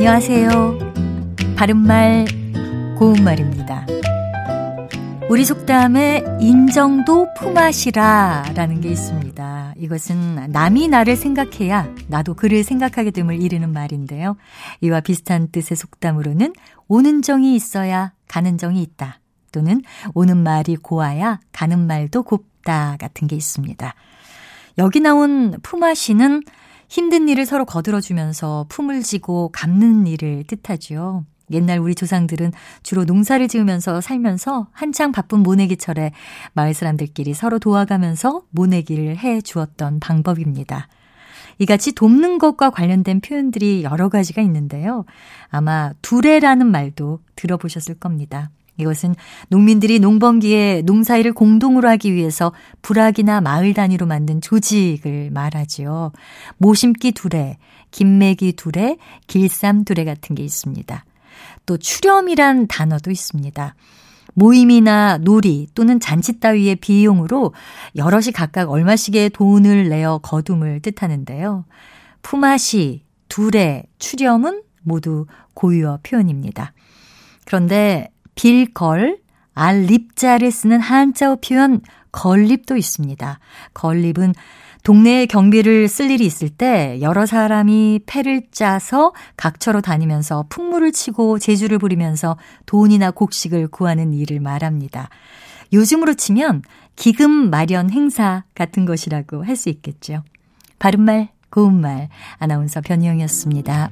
안녕하세요. 바른말, 고운말입니다. 우리 속담에 인정도 품앗이라 라는 게 있습니다. 이것은 남이 나를 생각해야 나도 그를 생각하게 됨을 이르는 말인데요. 이와 비슷한 뜻의 속담으로는 오는 정이 있어야 가는 정이 있다. 또는 오는 말이 고와야 가는 말도 곱다 같은 게 있습니다. 여기 나온 품앗이는 힘든 일을 서로 거들어주면서 품을 지고 갚는 일을 뜻하죠. 옛날 우리 조상들은 주로 농사를 지으면서 살면서 한창 바쁜 모내기철에 마을 사람들끼리 서로 도와가면서 모내기를 해 주었던 방법입니다. 이같이 돕는 것과 관련된 표현들이 여러 가지가 있는데요. 아마 두레라는 말도 들어보셨을 겁니다. 이것은 농민들이 농번기에 농사일을 공동으로 하기 위해서 불악이나 마을 단위로 만든 조직을 말하지요. 모심기 두레, 김매기 두레, 길쌈 두레 같은 게 있습니다. 또 출염이란 단어도 있습니다. 모임이나 놀이 또는 잔치 따위의 비용으로 여럿이 각각 얼마씩의 돈을 내어 거둠을 뜻하는데요. 품앗이, 두레, 출염은 모두 고유어 표현입니다. 그런데 빌걸, 알립자를 쓰는 한자어 표현 걸립도 있습니다. 걸립은 동네에 경비를 쓸 일이 있을 때 여러 사람이 패를 짜서 각처로 다니면서 풍물을 치고 제주를 부리면서 돈이나 곡식을 구하는 일을 말합니다. 요즘으로 치면 기금 마련 행사 같은 것이라고 할 수 있겠죠. 바른말, 고운말, 아나운서 변희영이었습니다.